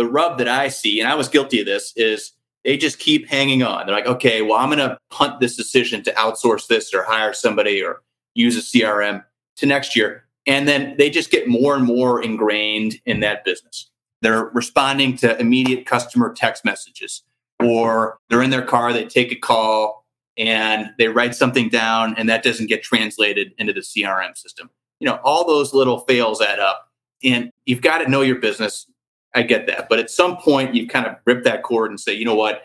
the rub that I see, and I was guilty of this, is they just keep hanging on. They're like, okay, well, I'm going to punt this decision to outsource this or hire somebody or use a CRM to next year. And then they just get more and more ingrained in that business. They're responding to immediate customer text messages, or they're in their car, they take a call and they write something down, and that doesn't get translated into the CRM system. You know, all those little fails add up. And you've got to know your business. I get that. But at some point, you kind of rip that cord and say, you know what?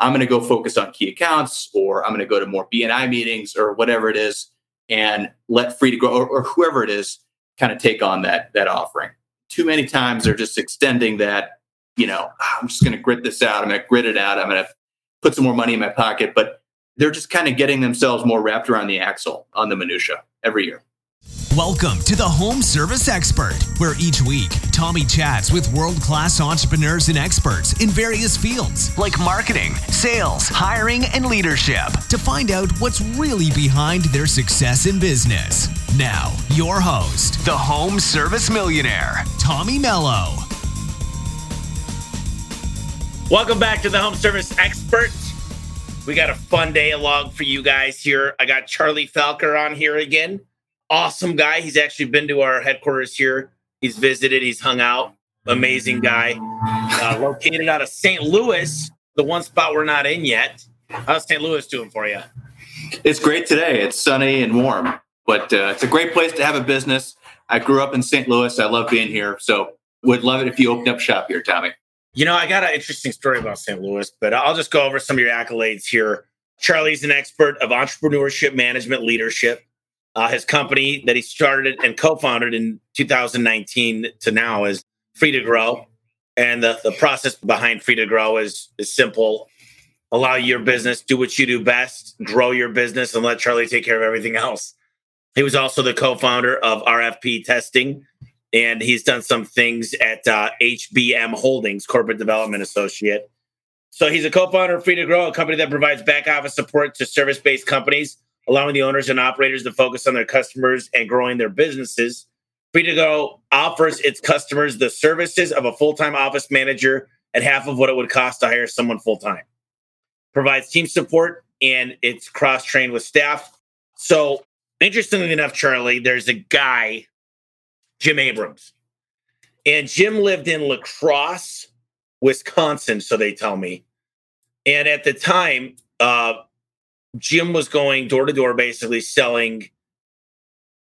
I'm going to go focus on key accounts, or I'm going to go to more BNI meetings, or whatever it is, and let free to grow or, or whoever it is kind of take on that that offering. Too many times they're just extending that. You know, ah, I'm just going to grit this out. I'm going to grit it out. I'm going to put some more money in my pocket, but they're just kind of getting themselves more wrapped around the axle on the minutia every year. Welcome to the Home Service Expert, where each week Tommy chats with world class entrepreneurs and experts in various fields like marketing, sales, hiring, and leadership to find out what's really behind their success in business. Now, your host, the Home Service Millionaire, Tommy Mello. Welcome back to the Home Service Expert. We got a fun day along for you guys here. I got Charlie Felker on here again awesome guy. He's actually been to our headquarters here. He's visited, he's hung out. Amazing guy. Uh, located out of St. Louis, the one spot we're not in yet. How's St. Louis doing for you? It's great today. It's sunny and warm, but uh, it's a great place to have a business. I grew up in St. Louis. I love being here. So would love it if you opened up shop here, Tommy. You know, I got an interesting story about St. Louis, but I'll just go over some of your accolades here. Charlie's an expert of entrepreneurship management leadership uh, his company that he started and co-founded in 2019 to now is Free to Grow, and the, the process behind Free to Grow is is simple: allow your business do what you do best, grow your business, and let Charlie take care of everything else. He was also the co-founder of RFP Testing, and he's done some things at uh, HBM Holdings, Corporate Development Associate. So he's a co-founder of Free to Grow, a company that provides back office support to service-based companies allowing the owners and operators to focus on their customers and growing their businesses. Free to Go offers its customers the services of a full time office manager at half of what it would cost to hire someone full time. Provides team support and it's cross trained with staff. So, interestingly enough, Charlie, there's a guy, Jim Abrams, and Jim lived in La Crosse, Wisconsin, so they tell me. And at the time, uh, Jim was going door to door, basically selling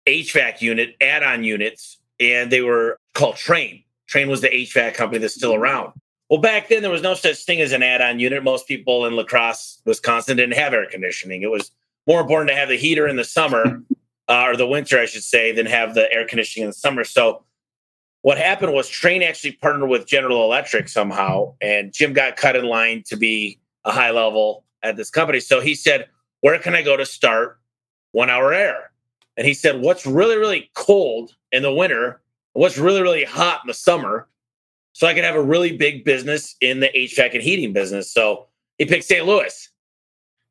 HVAC unit add on units, and they were called Trane. Trane was the HVAC company that's still around. Well, back then there was no such thing as an add on unit. Most people in La Crosse, Wisconsin, didn't have air conditioning. It was more important to have the heater in the summer uh, or the winter, I should say, than have the air conditioning in the summer. So what happened was Trane actually partnered with General Electric somehow, and Jim got cut in line to be a high level at this company. So he said, Where can I go to start one hour air? And he said, What's really, really cold in the winter? What's really, really hot in the summer? So I can have a really big business in the HVAC and heating business. So he picked St. Louis.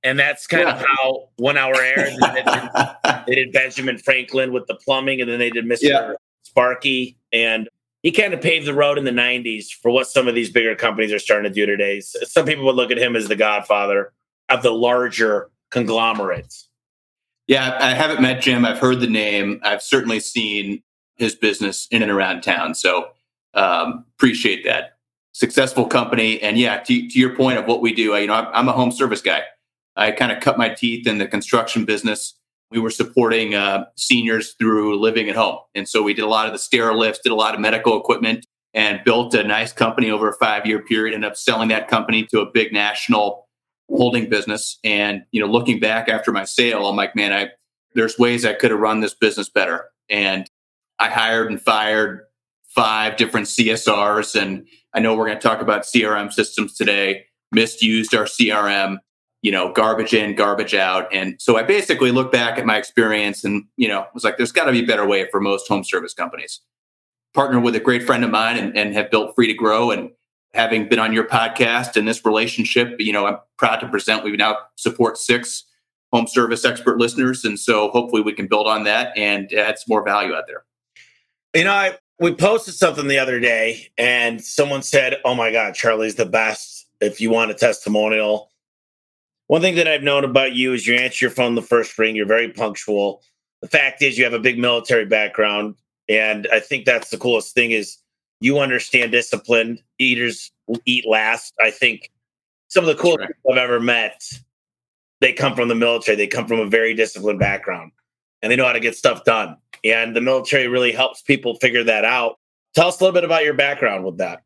And that's kind yeah. of how one hour air, they did, they did Benjamin Franklin with the plumbing, and then they did Mr. Yeah. Sparky. And he kind of paved the road in the 90s for what some of these bigger companies are starting to do today. Some people would look at him as the godfather of the larger conglomerates. Yeah, I haven't met Jim. I've heard the name. I've certainly seen his business in and around town. So um, appreciate that. Successful company. And yeah, to, to, your point of what we do, I, you know, I'm a home service guy. I kind of cut my teeth in the construction business. We were supporting uh, seniors through living at home. And so we did a lot of the stair lifts, did a lot of medical equipment, and built a nice company over a five year period. Ended up selling that company to a big national holding business. And, you know, looking back after my sale, I'm like, man, I, there's ways I could have run this business better. And I hired and fired five different CSRs. And I know we're going to talk about CRM systems today, misused our CRM, you know, garbage in, garbage out. And so I basically look back at my experience and, you know, was like, there's got to be a better way for most home service companies. Partnered with a great friend of mine and, and have built Free to Grow and having been on your podcast and this relationship, you know, I'm proud to present we now support six home service expert listeners. And so hopefully we can build on that and add some more value out there. You know, I, we posted something the other day and someone said, Oh my God, Charlie's the best. If you want a testimonial, one thing that I've known about you is you answer your phone the first ring. You're very punctual. The fact is, you have a big military background, and I think that's the coolest thing is you understand discipline. Eaters eat last. I think some of the coolest right. people I've ever met, they come from the military. They come from a very disciplined background, and they know how to get stuff done. And the military really helps people figure that out. Tell us a little bit about your background with that.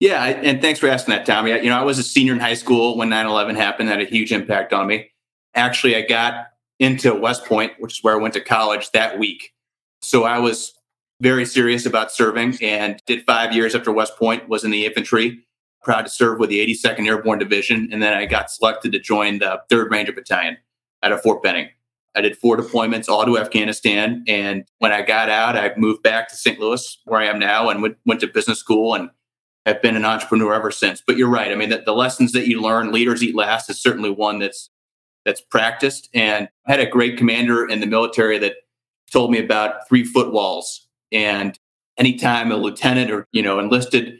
Yeah, and thanks for asking that, Tommy. You know, I was a senior in high school when 9/11 happened. That had a huge impact on me. Actually, I got into West Point, which is where I went to college that week. So I was very serious about serving and did five years after West Point. Was in the infantry. Proud to serve with the 82nd Airborne Division, and then I got selected to join the 3rd Ranger Battalion out of Fort Benning. I did four deployments, all to Afghanistan. And when I got out, I moved back to St. Louis, where I am now, and went, went to business school and have been an entrepreneur ever since. But you're right. I mean, the, the lessons that you learn, leaders eat last, is certainly one that's that's practiced. And I had a great commander in the military that told me about three foot walls. And anytime a lieutenant or you know enlisted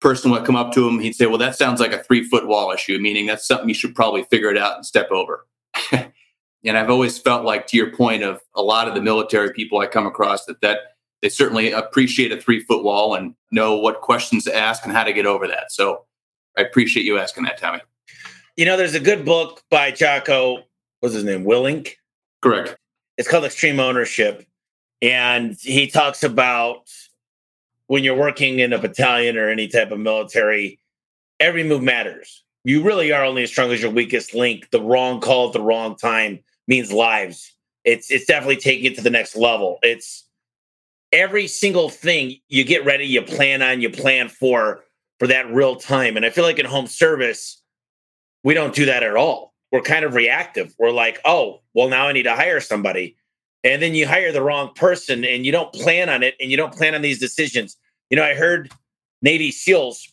person would come up to him, he'd say, "Well, that sounds like a three foot wall issue," meaning that's something you should probably figure it out and step over. and I've always felt like, to your point, of a lot of the military people I come across that that they certainly appreciate a three foot wall and know what questions to ask and how to get over that. So I appreciate you asking that, Tommy. You know, there's a good book by Jocko. What's his name? Willink. Correct. It's called Extreme Ownership, and he talks about when you're working in a battalion or any type of military, every move matters. You really are only as strong as your weakest link. The wrong call at the wrong time means lives. It's it's definitely taking it to the next level. It's every single thing you get ready, you plan on, you plan for for that real time. And I feel like in home service, we don't do that at all. We're kind of reactive. We're like, oh, well, now I need to hire somebody. And then you hire the wrong person and you don't plan on it and you don't plan on these decisions. You know, I heard Navy SEALs.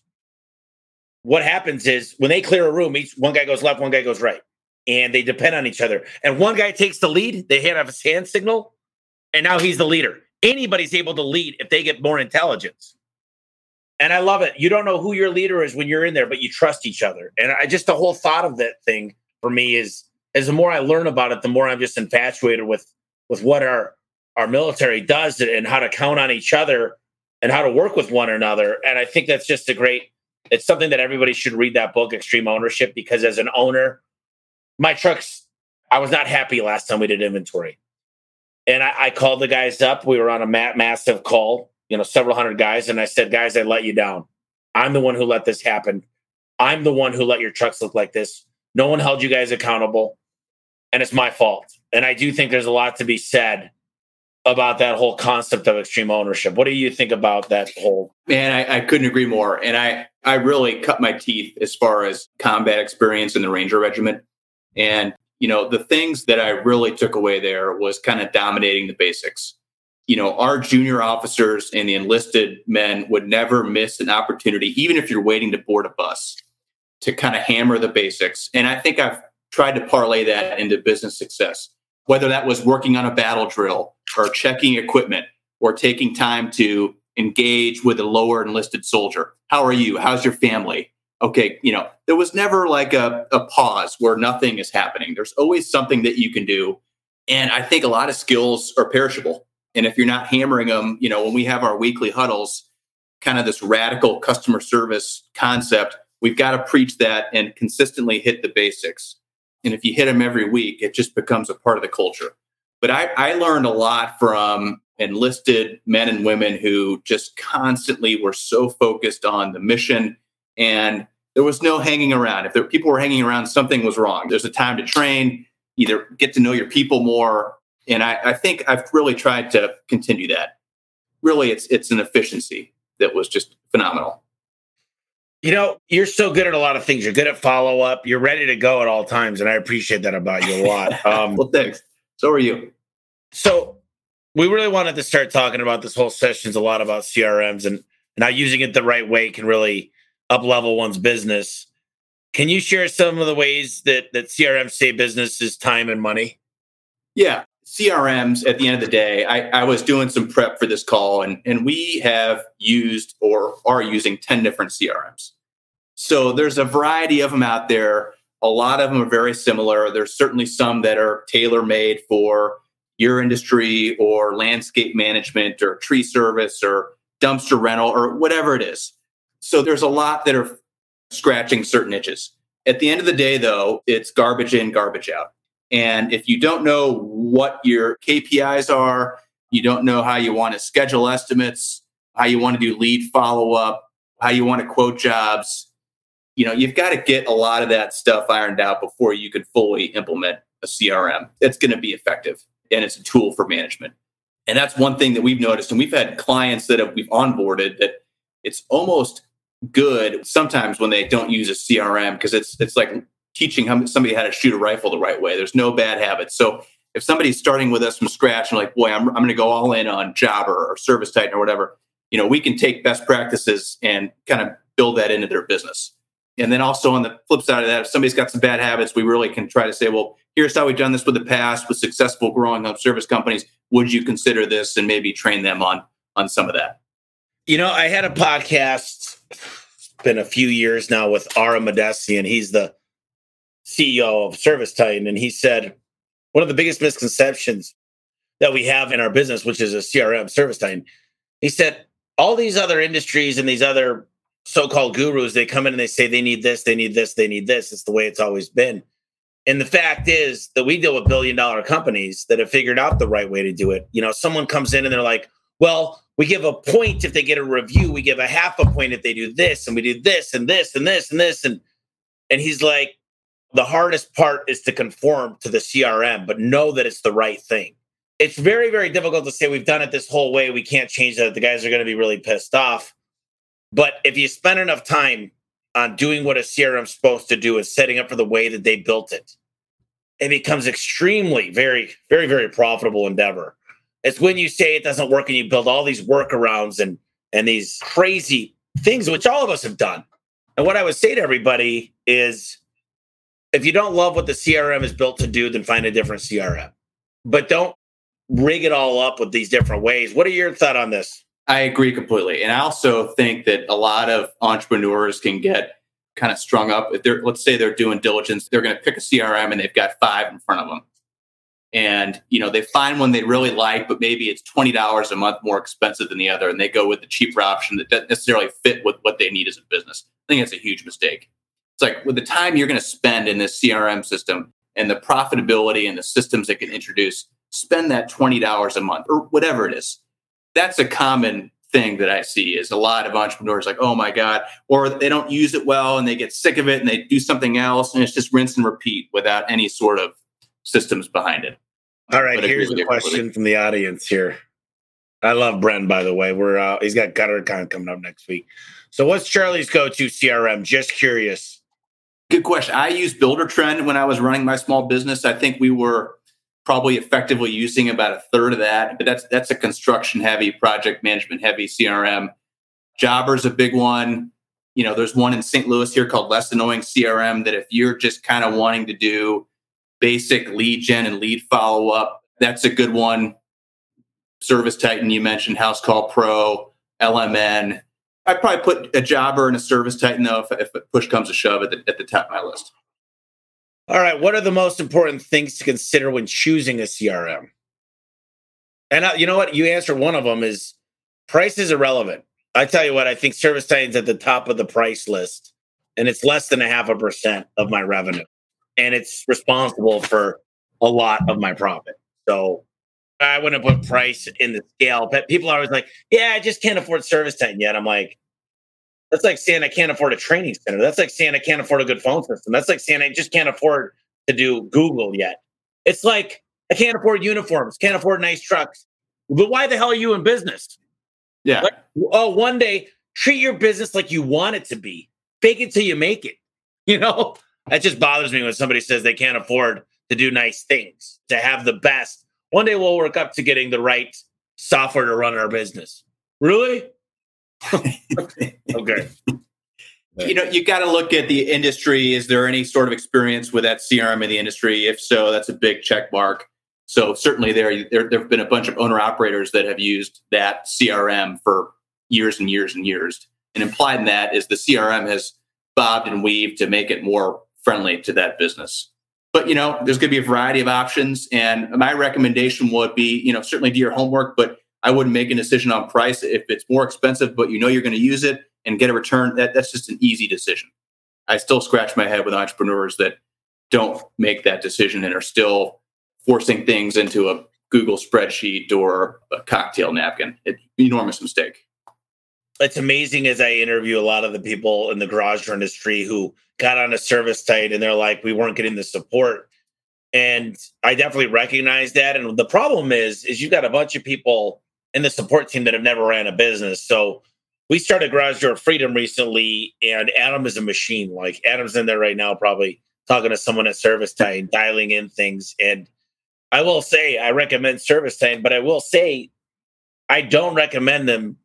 What happens is when they clear a room, each one guy goes left, one guy goes right, and they depend on each other. And one guy takes the lead, they hand off his hand signal, and now he's the leader anybody's able to lead if they get more intelligence. And I love it. You don't know who your leader is when you're in there, but you trust each other. And I just the whole thought of that thing for me is as the more I learn about it, the more I'm just infatuated with with what our our military does and how to count on each other and how to work with one another. And I think that's just a great it's something that everybody should read that book, Extreme Ownership, because as an owner, my trucks, I was not happy last time we did inventory. And I, I called the guys up. We were on a ma- massive call, you know, several hundred guys. And I said, guys, I let you down. I'm the one who let this happen. I'm the one who let your trucks look like this. No one held you guys accountable. And it's my fault. And I do think there's a lot to be said about that whole concept of extreme ownership. What do you think about that whole? Man, I, I, couldn't agree more. And I, I really cut my teeth as far as combat experience in the Ranger Regiment. And you know, the things that I really took away there was kind of dominating the basics. You know, our junior officers and the enlisted men would never miss an opportunity, even if you're waiting to board a bus, to kind of hammer the basics. And I think I've tried to parlay that into business success, whether that was working on a battle drill or checking equipment or taking time to engage with a lower enlisted soldier. How are you? How's your family? okay, you know, there was never like a, a pause where nothing is happening. There's always something that you can do. And I think a lot of skills are perishable. And if you're not hammering them, you know, when we have our weekly huddles, kind of this radical customer service concept, we've got to preach that and consistently hit the basics. And if you hit them every week, it just becomes a part of the culture. But I, I learned a lot from enlisted men and women who just constantly were so focused on the mission and there was no hanging around. If there, people were hanging around, something was wrong. There's a time to train, either get to know your people more. And I, I think I've really tried to continue that. Really, it's it's an efficiency that was just phenomenal. You know, you're so good at a lot of things. You're good at follow up. You're ready to go at all times, and I appreciate that about you a lot. Um, well, thanks. So are you. So we really wanted to start talking about this whole sessions a lot about CRMs and now using it the right way can really up level one's business. Can you share some of the ways that that CRM save businesses time and money? Yeah, CRMs at the end of the day, I, I, was doing some prep for this call and, and we have used or are using 10 different CRMs. So there's a variety of them out there. A lot of them are very similar. There's certainly some that are tailor made for your industry or landscape management or tree service or dumpster rental or whatever it is. So there's a lot that are scratching certain itches. At the end of the day, though, it's garbage in, garbage out. And if you don't know what your KPIs are, you don't know how you want to schedule estimates, how you want to do lead follow up, how you want to quote jobs, you know, you've got to get a lot of that stuff ironed out before you can fully implement a CRM. It's going to be effective and it's a tool for management. And that's one thing that we've noticed. And we've had clients that have, we've onboarded that it's almost good sometimes when they don't use a CRM because it's it's like teaching somebody how to shoot a rifle the right way. There's no bad habits. So if somebody's starting with us from scratch and like, boy, I'm, I'm going to go all in on Jobber or ServiceTitan or whatever, you know, we can take best practices and kind of build that into their business. And then also on the flip side of that, if somebody's got some bad habits, we really can try to say, well, here's how we've done this with the past with successful growing up service companies. Would you consider this and maybe train them on on some of that? You know, I had a podcast. It's been a few years now with Ara Mahdessian, and he's the CEO of ServiceTitan, and he said one of the biggest misconceptions that we have in our business, which is a CRM Service ServiceTitan, he said all these other industries and these other so-called gurus, they come in and they say they need this, they need this, they need this. It's the way it's always been. And the fact is that we deal with billion dollar companies that have figured out the right way to do it. You know, someone comes in and they're like, well, we give a point if they get a review, we give a half a point if they do this, and we do this and this and this and this. And and he's like, the hardest part is to conform to the CRM, but know that it's the right thing. It's very, very difficult to say we've done it this whole way. We can't change that. The guys are going to be really pissed off. But if you spend enough time on doing what a CRM is supposed to do and setting up for the way that they built it, it becomes extremely, very, very, very profitable endeavor. It's when you say it doesn't work and you build all these workarounds and and these crazy things, which all of us have done. And what I would say to everybody is if you don't love what the CRM is built to do, then find a different CRM. But don't rig it all up with these different ways. What are your thought on this? I agree completely. And I also think that a lot of entrepreneurs can get kind of strung up. If they're, let's say they're doing diligence, they're going to pick a CRM and they've got five in front of them. And, you know, they find one they really like, but maybe it's $20 a month more expensive than the other. And they go with the cheaper option that doesn't necessarily fit with what they need as a business. I think that's a huge mistake. It's like with the time you're going to spend in this CRM system and the profitability and the systems it can introduce, spend that $20 a month or whatever it is. That's a common thing that I see is a lot of entrepreneurs like, oh my God, or they don't use it well and they get sick of it and they do something else and it's just rinse and repeat without any sort of systems behind it. All right, but here's a question from the audience here. I love Brent, by the way. We're uh, he's got GutterCon coming up next week. So, what's Charlie's go-to CRM? Just curious. Good question. I used Buildertrend when I was running my small business. I think we were probably effectively using about a third of that, but that's that's a construction heavy, project management heavy CRM. Jobber's a big one. You know, there's one in St. Louis here called Less Annoying CRM that if you're just kind of wanting to do basic lead gen and lead follow up, that's a good one. ServiceTitan, you mentioned Housecall Pro, LMN. I'd probably put a jobber and a ServiceTitan though if, if push comes to shove at the, at the top of my list. All right. What are the most important things to consider when choosing a CRM? And uh, you know what? You answered one of them is price is irrelevant. I tell you what, I think ServiceTitan's at the top of the price list, and it's less than a half a percent of my revenue, and it's responsible for a lot of my profit. So I wouldn't put price in the scale. But people are always like, "Yeah, I just can't afford ServiceTitan yet." I'm like, that's like saying I can't afford a training center. That's like saying I can't afford a good phone system. That's like saying I just can't afford to do Google yet. It's like I can't afford uniforms, can't afford nice trucks. But why the hell are you in business? Yeah. Like, oh, one day treat your business like you want it to be. Fake it till you make it. You know, that just bothers me when somebody says they can't afford to do nice things, to have the best. One day we'll work up to getting the right software to run our business. Really? okay. You know, you got to look at the industry. Is there any sort of experience with that CRM in the industry? If so, that's a big check mark. So certainly there, there, have been a bunch of owner operators that have used that CRM for years and years and years. And implied in that is the CRM has bobbed and weaved to make it more friendly to that business. But you know, there's going to be a variety of options, and my recommendation would be, you know, certainly do your homework, but I wouldn't make a decision on price if it's more expensive, but you know you're going to use it and get a return. That that's just an easy decision. I still scratch my head with entrepreneurs that don't make that decision and are still forcing things into a Google spreadsheet or a cocktail napkin. It's enormous mistake. It's amazing as I interview a lot of the people in the garage industry who got on a ServiceTitan and they're like, we weren't getting the support. And I definitely recognize that. And the problem is, is you've got a bunch of people in the support team that have never ran a business. So we started Garage Door Freedom recently, and Adam is a machine. Like Adam's in there right now, probably talking to someone at ServiceTitan, dialing in things. And I will say I recommend ServiceTitan, but I will say I don't recommend them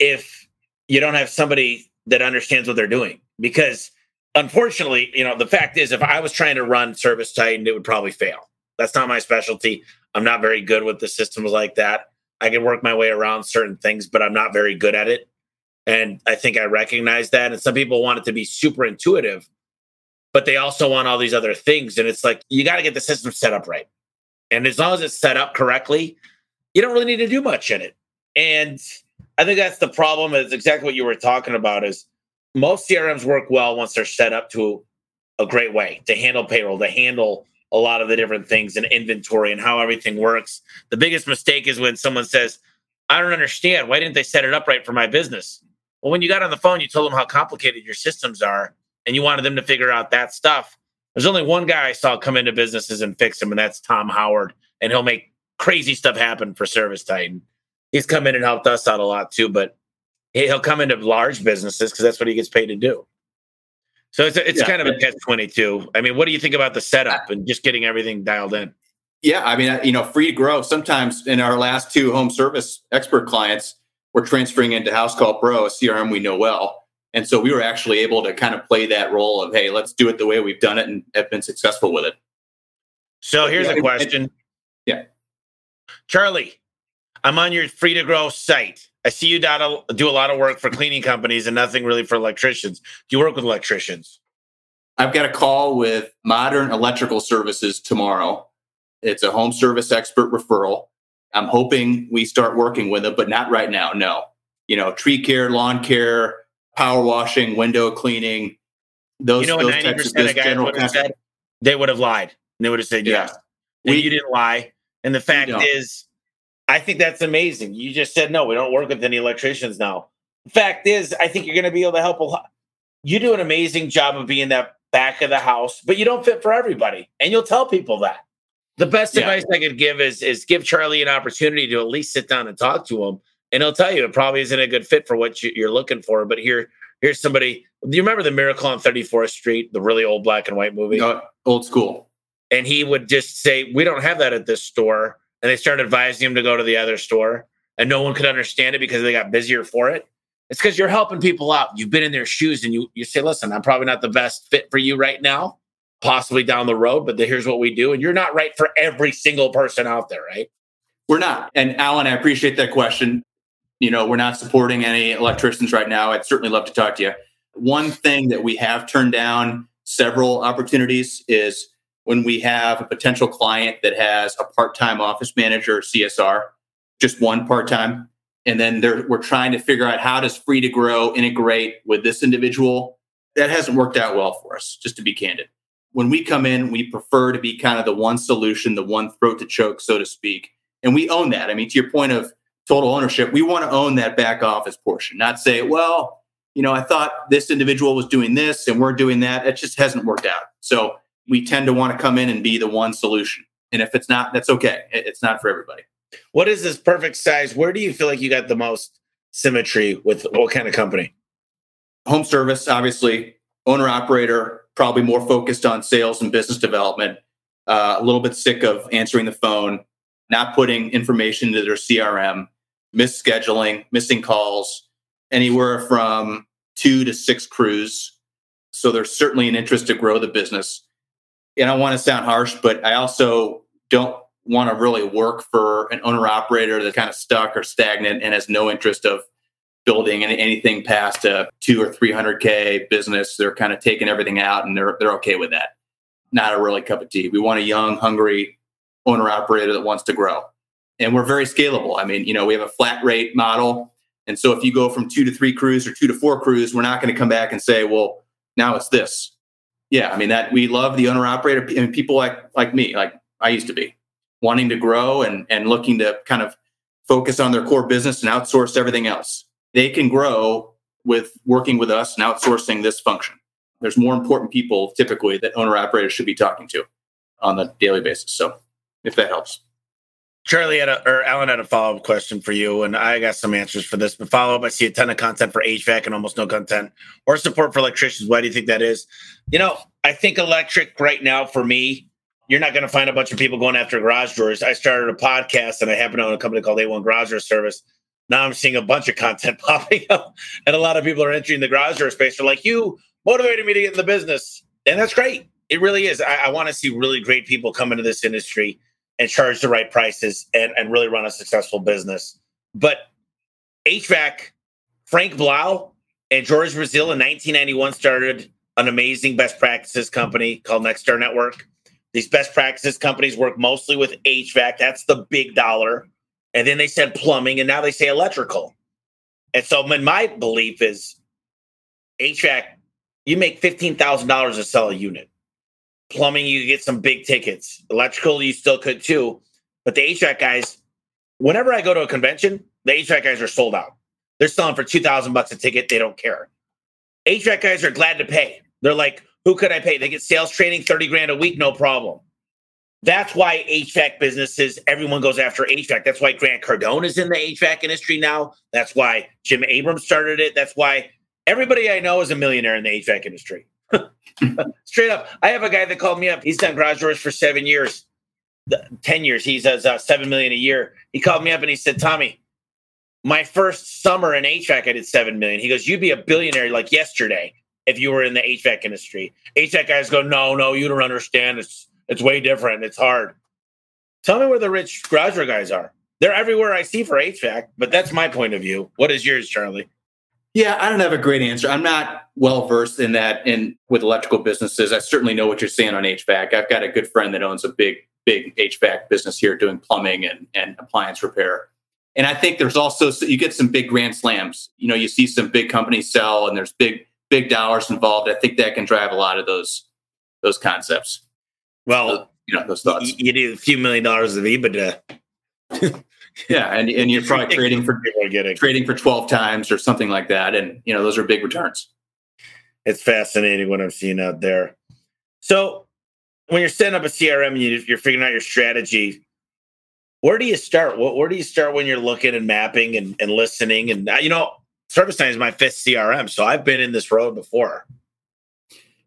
if you don't have somebody that understands what they're doing. Because unfortunately, you know, the fact is if I was trying to run ServiceTitan, it would probably fail. That's not my specialty. I'm not very good with the systems like that. I can work my way around certain things, but I'm not very good at it. And I think I recognize that. And some people want it to be super intuitive but they also want all these other things. And it's like, you got to get the system set up right. And as long as it's set up correctly, you don't really need to do much in it. And I think that's the problem is exactly what you were talking about is most CRMs work well once they're set up to a great way to handle payroll, to handle a lot of the different things and inventory and how everything works. The biggest mistake is when someone says, I don't understand. Why didn't they set it up right for my business? Well, when you got on the phone, you told them how complicated your systems are and you wanted them to figure out that stuff. There's only one guy I saw come into businesses and fix them, and that's Tom Howard. And he'll make crazy stuff happen for ServiceTitan. He's come in and helped us out a lot too, but he'll come into large businesses because that's what he gets paid to do. So it's a, it's yeah. kind of a catch twenty two. I mean, what do you think about the setup and just getting everything dialed in? Yeah, I mean, uh, you know, free to grow. Sometimes in our last two home service expert clients, we're transferring into Housecall Pro, a CRM we know well, and so we were actually able to kind of play that role of, hey, let's do it the way we've done it and have been successful with it. So here's yeah, a question. It, yeah. Charlie, I'm on your free to grow site. I see you do a lot of work for cleaning companies and nothing really for electricians. Do you work with electricians? I've got a call with Modern Electrical Services tomorrow. It's a home service expert referral. I'm hoping we start working with them, but not right now. No. You know, tree care, lawn care, power washing, window cleaning, those, you know those types of business, general would said, they would have lied. They would have said yeah. yes. And we, you didn't lie. And the fact is, I think that's amazing. You just said no, we don't work with any electricians now. The fact is, I think you're going to be able to help a lot. You do an amazing job of being that back of the house, but you don't fit for everybody. And you'll tell people that. The best yeah. advice I could give is is give Charlie an opportunity to at least sit down and talk to him and he'll tell you it probably isn't a good fit for what you're looking for. But here, here's somebody. Do you remember the Miracle on 34th Street, the really old black and white movie? No, old school. And he would just say, "We don't have that at this store," and they started advising him to go to the other store, and no one could understand it because they got busier for it. It's because you're helping people out. You've been in their shoes, and you you say, "Listen, I'm probably not the best fit for you right now." Possibly down the road, but the, here's what we do. And you're not right for every single person out there, right? We're not. And Alan, I appreciate that question you know, we're not supporting any electricians right now. I'd certainly love to talk to you. One thing that we have turned down several opportunities is when we have a potential client that has a part-time office manager or CSR, just one part-time, and then we're trying to figure out how does free to grow integrate with this individual. That hasn't worked out well for us, just to be candid. When we come in, we prefer to be kind of the one solution, the one throat to choke, so to speak. And we own that. I mean, to your point of total ownership, we want to own that back office portion, not say, well, you know, I thought this individual was doing this and we're doing that. It just hasn't worked out. So we tend to want to come in and be the one solution. And if it's not, that's okay. It's not for everybody. What is this perfect size? Where do you feel like you got the most symmetry with what kind of company? Home service, obviously, owner operator, probably more focused on sales and business development. Uh, a little bit sick of answering the phone, not putting information into their CRM misscheduling, missing calls, anywhere from two to six crews. So there's certainly an interest to grow the business. And I want to sound harsh, but I also don't want to really work for an owner operator that's kind of stuck or stagnant and has no interest of building anything past a two or three hundred k business. They're kind of taking everything out and they're they're okay with that. Not a really cup of tea. We want a young, hungry owner operator that wants to grow, and we're very scalable. I mean, you know, we have a flat rate model, and so if you go from two to three crews or two to four crews, we're not going to come back and say, well, now it's this. Yeah, I mean that we love the owner operator and people like like me, like I used to be, wanting to grow and and looking to kind of focus on their core business and outsource everything else they can grow with working with us and outsourcing this function. There's more important people typically that owner operators should be talking to on a daily basis. So if that helps. Charlie had a, or Alan had a follow up question for you, and I got some answers for this. But follow up, I see a ton of content for HVAC and almost no content or support for electricians. Why do you think that is? You know, I think electric right now for me, you're not going to find a bunch of people going after garage doors. I started a podcast and I happen to own a company called A1 Garage Door Service now I'm seeing a bunch of content popping up, and a lot of people are entering the garage door space. They're like, "You motivated me to get in the business," and that's great. It really is. I, I want to see really great people come into this industry and charge the right prices and, and really run a successful business. But HVAC, Frank Blau and George Brazil in 1991 started an amazing best practices company called Nexstar Network. These best practices companies work mostly with HVAC. That's the big dollar and then they said plumbing, and now they say electrical. And so, my belief is HVAC, you make fifteen thousand dollars to sell a unit. Plumbing, you get some big tickets. Electrical, you still could too. But the HVAC guys, whenever I go to a convention, the HVAC guys are sold out. They're selling for two thousand bucks a ticket. They don't care. HVAC guys are glad to pay. They're like, who could I pay? They get sales training, thirty grand a week, no problem. That's why HVAC businesses, everyone goes after HVAC. That's why Grant Cardone is in the HVAC industry now. That's why Jim Abrams started it. That's why everybody I know is a millionaire in the HVAC industry. Straight up. I have a guy that called me up. He's done garage doors for seven years, 10 years. He does uh, seven million a year. He called me up and he said, Tommy, my first summer in HVAC, I did seven million. He goes, You'd be a billionaire like yesterday if you were in the HVAC industry. HVAC guys go, No, no, you don't understand. It's it's way different. It's hard. Tell me where the rich garage door guys are. They're everywhere I see for HVAC, but that's my point of view. What is yours, Charlie? Yeah, I don't have a great answer. I'm not well versed in that in with electrical businesses. I certainly know what you're saying on HVAC. I've got a good friend that owns a big, big HVAC business here doing plumbing and, and appliance repair. And I think there's also you get some big grand slams. You know, you see some big companies sell and there's big, big dollars involved. I think that can drive a lot of those those concepts. Well, you know those thoughts. You need a few million dollars of EBITDA. yeah, and and you're probably trading for trading for twelve times or something like that, and you know those are big returns. It's fascinating what I'm seeing out there. So when you're setting up a CRM and you're figuring out your strategy, where do you start? What Where do you start when you're looking and mapping and, and listening? And uh, you know, ServiceTitan is my fifth CRM, so I've been in this road before.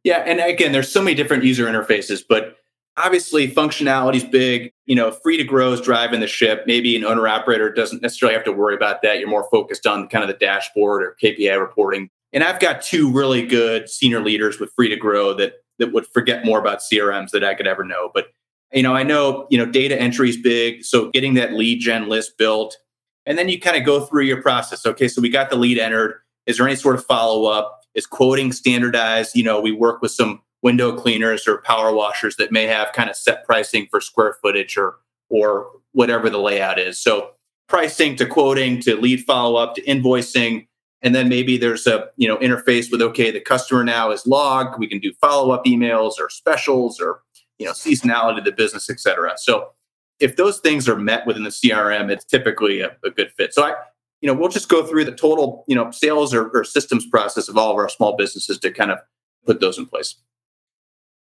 Yeah, and again, there's so many different user interfaces, but obviously functionality is big you know free to grow is driving the ship. Maybe an owner operator doesn't necessarily have to worry about that. You're more focused on kind of the dashboard or kpi reporting. And i've got two really good senior leaders with free to grow that that would forget more about crms that i could ever know. But you know i know you know data entry is big. So getting that lead gen list built and then you kind of go through your process. Okay so we got the lead entered. Is there any sort of follow up is quoting standardized? You know we work with some window cleaners or power washers that may have kind of set pricing for square footage or or whatever the layout is. So pricing to quoting to lead follow up to invoicing and then maybe there's a you know interface with okay the customer now is logged. We can do follow up emails or specials or you know seasonality of the business etc so if those things are met within the crm it's typically a, a, good fit. So i you know we'll just go through the total you know sales or, or systems process of all of our small businesses to kind of put those in place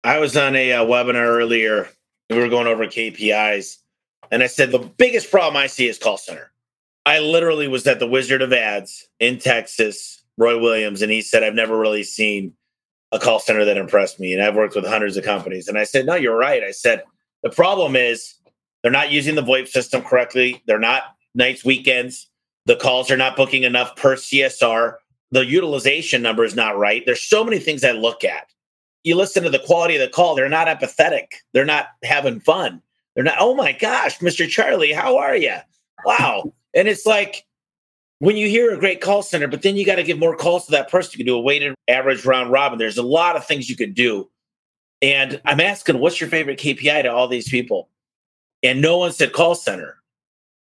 I was on a uh, webinar earlier. We were going over KPIs, and I said the biggest problem I see is call center. I literally was at the Wizard of Ads in Texas, Roy Williams, and he said, I've never really seen a call center that impressed me. And I've worked with hundreds of companies. And I said, No, you're right. I said, The problem is they're not using the VoIP system correctly. They're not nights, weekends. The calls are not booking enough per CSR. The utilization number is not right. There's so many things I look at you listen to the quality of the call, they're not empathetic. They're not having fun. They're not, oh my gosh, Mr. Charlie, how are you? Wow. and it's like when you hear a great call center, but then you got to give more calls to that person. You can do a weighted average round robin. There's a lot of things you could do. And I'm asking, what's your favorite KPI to all these people? And no one said call center.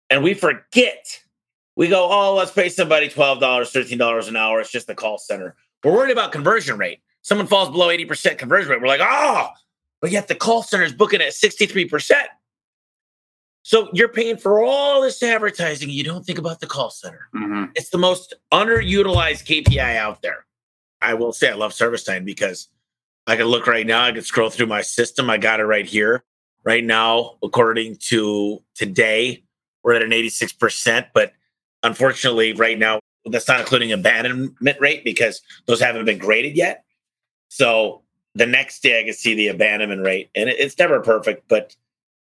And we forget. We go, oh, let's pay somebody $12, $13 an hour. It's just the call center. We're worried about conversion rate. Someone falls below 80% conversion rate. We're like, oh, but yet the call center is booking at 63%. So you're paying for all this advertising. You don't think about the call center. Mm-hmm. It's the most underutilized KPI out there. I will say I love ServiceTitan because I can look right now. I can scroll through my system. I got it right here. Right now, according to today, we're at an 86%. But unfortunately, right now, that's not including abandonment rate because those haven't been graded yet. So the next day I can see the abandonment rate. And it's never perfect, but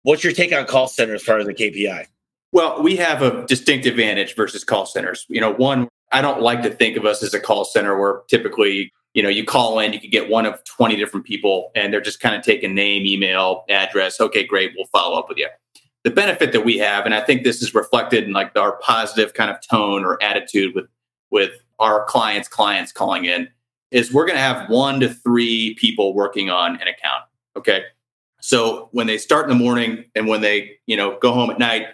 What's your take on call center as far as the KPI? Well, we have a distinct advantage versus call centers. You know, one, I don't like to think of us as a call center where typically, you know, you call in, you could get one of 20 different people and they're just kind of taking name, email, address. Okay, great. We'll follow up with you. The benefit that we have, and I think this is reflected in like our positive kind of tone or attitude with with our clients, clients calling in, is we're going to have one to three people working on an account. Okay. So when they start in the morning and when they, you know, go home at night,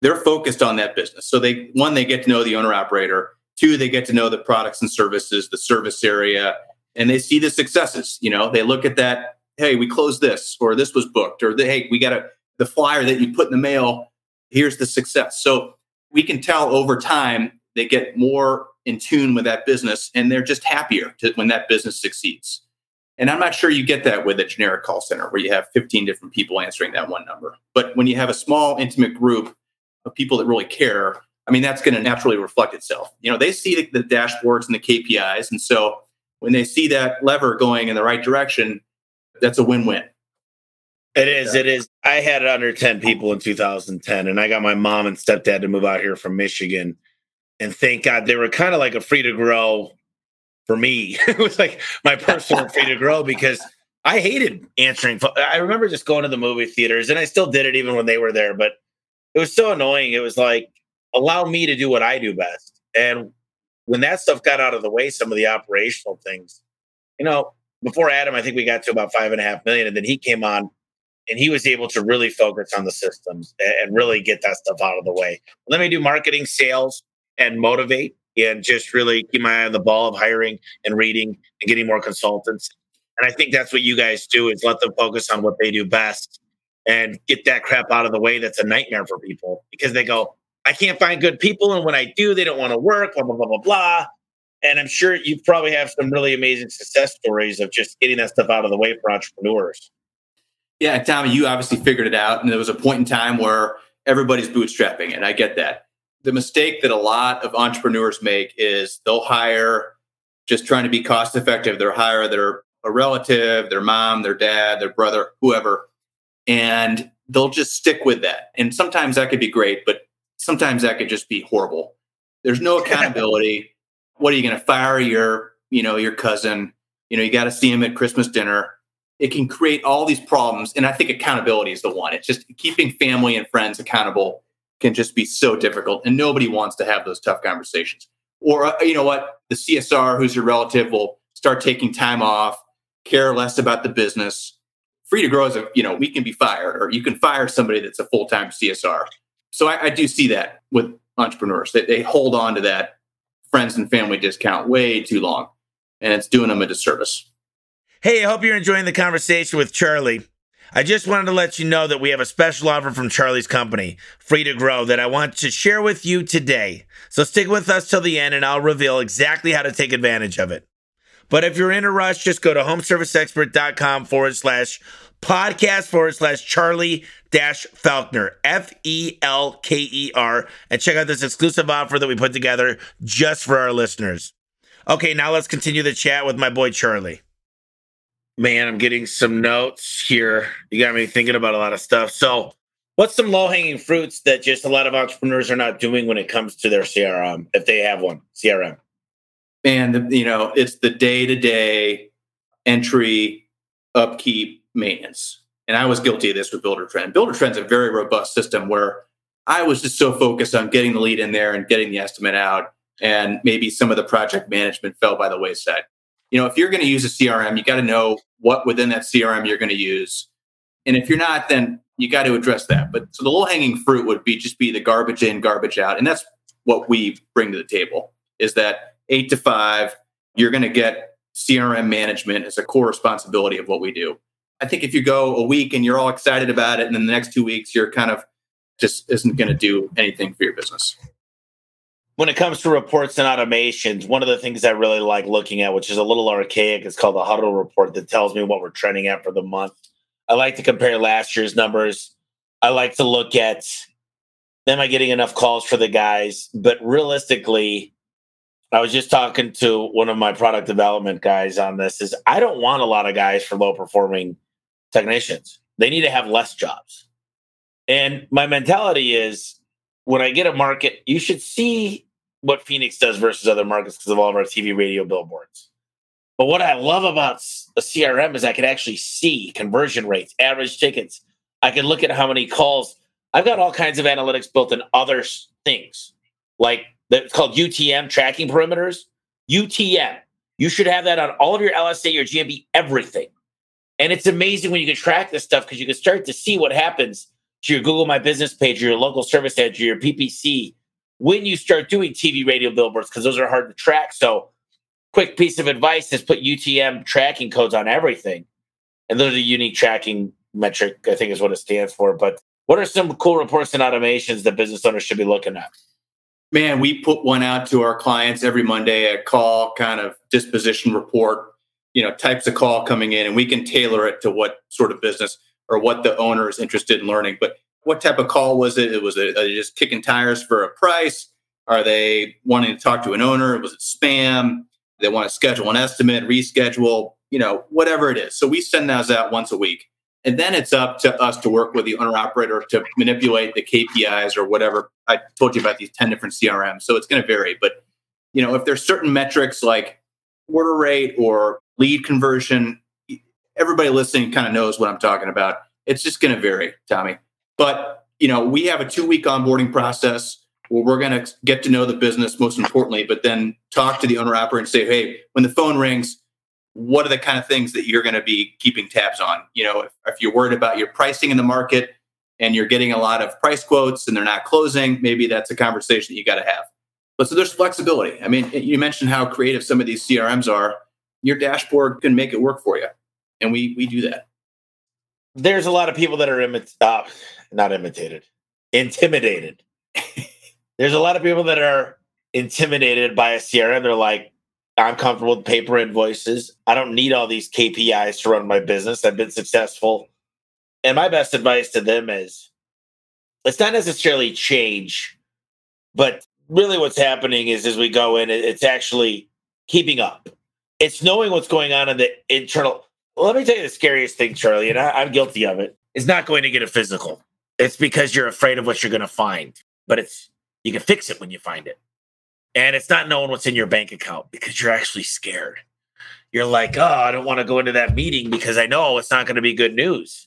they're focused on that business. So they one, they get to know the owner operator. Two, they get to know the products and services, the service area, and they see the successes. You know, they look at that, hey, we closed this, or this was booked, or hey, we got a the flyer that you put in the mail, here's the success. So we can tell over time they get more in tune with that business and they're just happier to, when that business succeeds. And I'm not sure you get that with a generic call center where you have 15 different people answering that one number. But when you have a small, intimate group of people that really care, I mean, that's going to naturally reflect itself. You know, they see the, the dashboards and the KPIs. And so when they see that lever going in the right direction, that's a win win. It is. It is. I had under 10 people in 2010, and I got my mom and stepdad to move out here from Michigan. And thank God they were kind of like a free to grow for me. it was like my personal free to grow because I hated answering. I remember just going to the movie theaters, and I still did it even when they were there. But it was so annoying. It was like allow me to do what I do best. And when that stuff got out of the way, some of the operational things, you know, before Adam, I think we got to about five and a half million, and then he came on and he was able to really focus on the systems and really get that stuff out of the way. Let me do marketing, sales, and motivate and just really keep my eye on the ball of hiring and reading and getting more consultants. And I think that's what you guys do is let them focus on what they do best and get that crap out of the way that's a nightmare for people because they go, I can't find good people. And when I do, they don't want to work, blah, blah, blah, blah, blah. And I'm sure you probably have some really amazing success stories of just getting that stuff out of the way for entrepreneurs. Yeah, Tommy, you obviously figured it out. And there was a point in time where everybody's bootstrapping, and I get that the mistake that a lot of entrepreneurs make is they'll hire just trying to be cost effective. They'll hire their a relative, their mom, their dad, their brother, whoever, and they'll just stick with that. And sometimes that could be great, but sometimes that could just be horrible. There's no accountability. what are you going to fire your, you know, your cousin? You know, you got to see him at Christmas dinner. It can create all these problems, and I think accountability is the one. It's just keeping family and friends accountable can just be so difficult and nobody wants to have those tough conversations. Or uh, you know what? The csr who's your relative will start taking time off care less about the business. Free to grow is a you know we can be fired or you can fire somebody that's a full-time csr so i, I do see that with entrepreneurs. They, they hold on to that friends and family discount way too long and it's doing them a disservice. Hey i hope you're enjoying the conversation with charlie I just wanted to let you know that we have a special offer from Charlie's company, Free to Grow, that I want to share with you today. So stick with us till the end and I'll reveal exactly how to take advantage of it. But if you're in a rush, just go to homeserviceexpert.com forward slash podcast forward slash Charlie dash Felker, F E L K E R, and check out this exclusive offer that we put together just for our listeners. Okay, now let's continue the chat with my boy Charlie. Man, I'm getting some notes here. You got me thinking about a lot of stuff. So, what's some low hanging fruits that just a lot of entrepreneurs are not doing when it comes to their CRM, if they have one CRM? And, you know, it's the day to day entry, upkeep, maintenance. and I was guilty of this with Buildertrend. Builder Trend's a very robust system where I was just so focused on getting the lead in there and getting the estimate out, and maybe some of the project management fell by the wayside. You know, if you're going to use a CRM, you got to know what within that CRM you're going to use, and if you're not, then you got to address that. But so the low hanging fruit would be just be the garbage in, garbage out, and that's what we bring to the table. Is that eight to five? You're going to get CRM management as a core responsibility of what we do. I think if you go a week and you're all excited about it, and then the next two weeks you're kind of just isn't going to do anything for your business. When it comes to reports and automations, one of the things I really like looking at, which is a little archaic, is called the huddle report that tells me what we're trending at for the month. I like to compare last year's numbers. I like to look at am I getting enough calls for the guys? But realistically, I was just talking to one of my product development guys on this is I don't want a lot of guys for low performing technicians. They need to have less jobs. And my mentality is when I get a market, you should see what Phoenix does versus other markets because of all of our TV radio billboards. But what I love about a CRM is I can actually see conversion rates, average tickets. I can look at how many calls. I've got all kinds of analytics built in other things, like it's called UTM tracking parameters. UTM. You should have that on all of your LSA, your GMB, everything. And it's amazing when you can track this stuff because you can start to see what happens to your Google My Business page or your local service edge or your PPC when you start doing TV radio billboards because those are hard to track. So, quick piece of advice is put UTM tracking codes on everything. And those are the unique tracking metric, I think is what it stands for. But what are some cool reports and automations that business owners should be looking at? Man, we put one out to our clients every Monday, a call kind of disposition report you know types of call coming in and we can tailor it to what sort of business or what the owner is interested in learning but what type of call was it? It was it just kicking tires for a price? Are they wanting to talk to an owner? Was it spam? They want to schedule an estimate reschedule you know whatever it is. So we send those out once a week. And then it's up to us to work with the owner operator to manipulate the kpis or whatever. I told you about these 10 different crms so it's going to vary. But you know if there's certain metrics like order rate or lead conversion. Everybody listening kind of knows what I'm talking about. It's just going to vary, Tommy. But you know, we have a two week onboarding process where we're going to get to know the business most importantly, but then talk to the owner operator and say, hey, when the phone rings, what are the kind of things that you're going to be keeping tabs on? You know, if, if you're worried about your pricing in the market and you're getting a lot of price quotes and they're not closing, maybe that's a conversation that you got to have. But so there's flexibility. I mean, you mentioned how creative some of these CRMs are your dashboard can make it work for you. And we we do that. There's a lot of people that are imit- uh, not imitated, intimidated. There's a lot of people that are intimidated by a CRM. They're like, I'm comfortable with paper invoices. I don't need all these KPIs to run my business. I've been successful. And my best advice to them is it's not necessarily change, but really what's happening is as we go in, it's actually keeping up it's knowing what's going on in the internal. Let me tell you the scariest thing, Charlie, and I, I'm guilty of it. Is not going to get a physical. It's because you're afraid of what you're going to find, but it's you can fix it when you find it. And it's not knowing what's in your bank account because you're actually scared. You're like, oh, I don't want to go into that meeting because I know it's not going to be good news.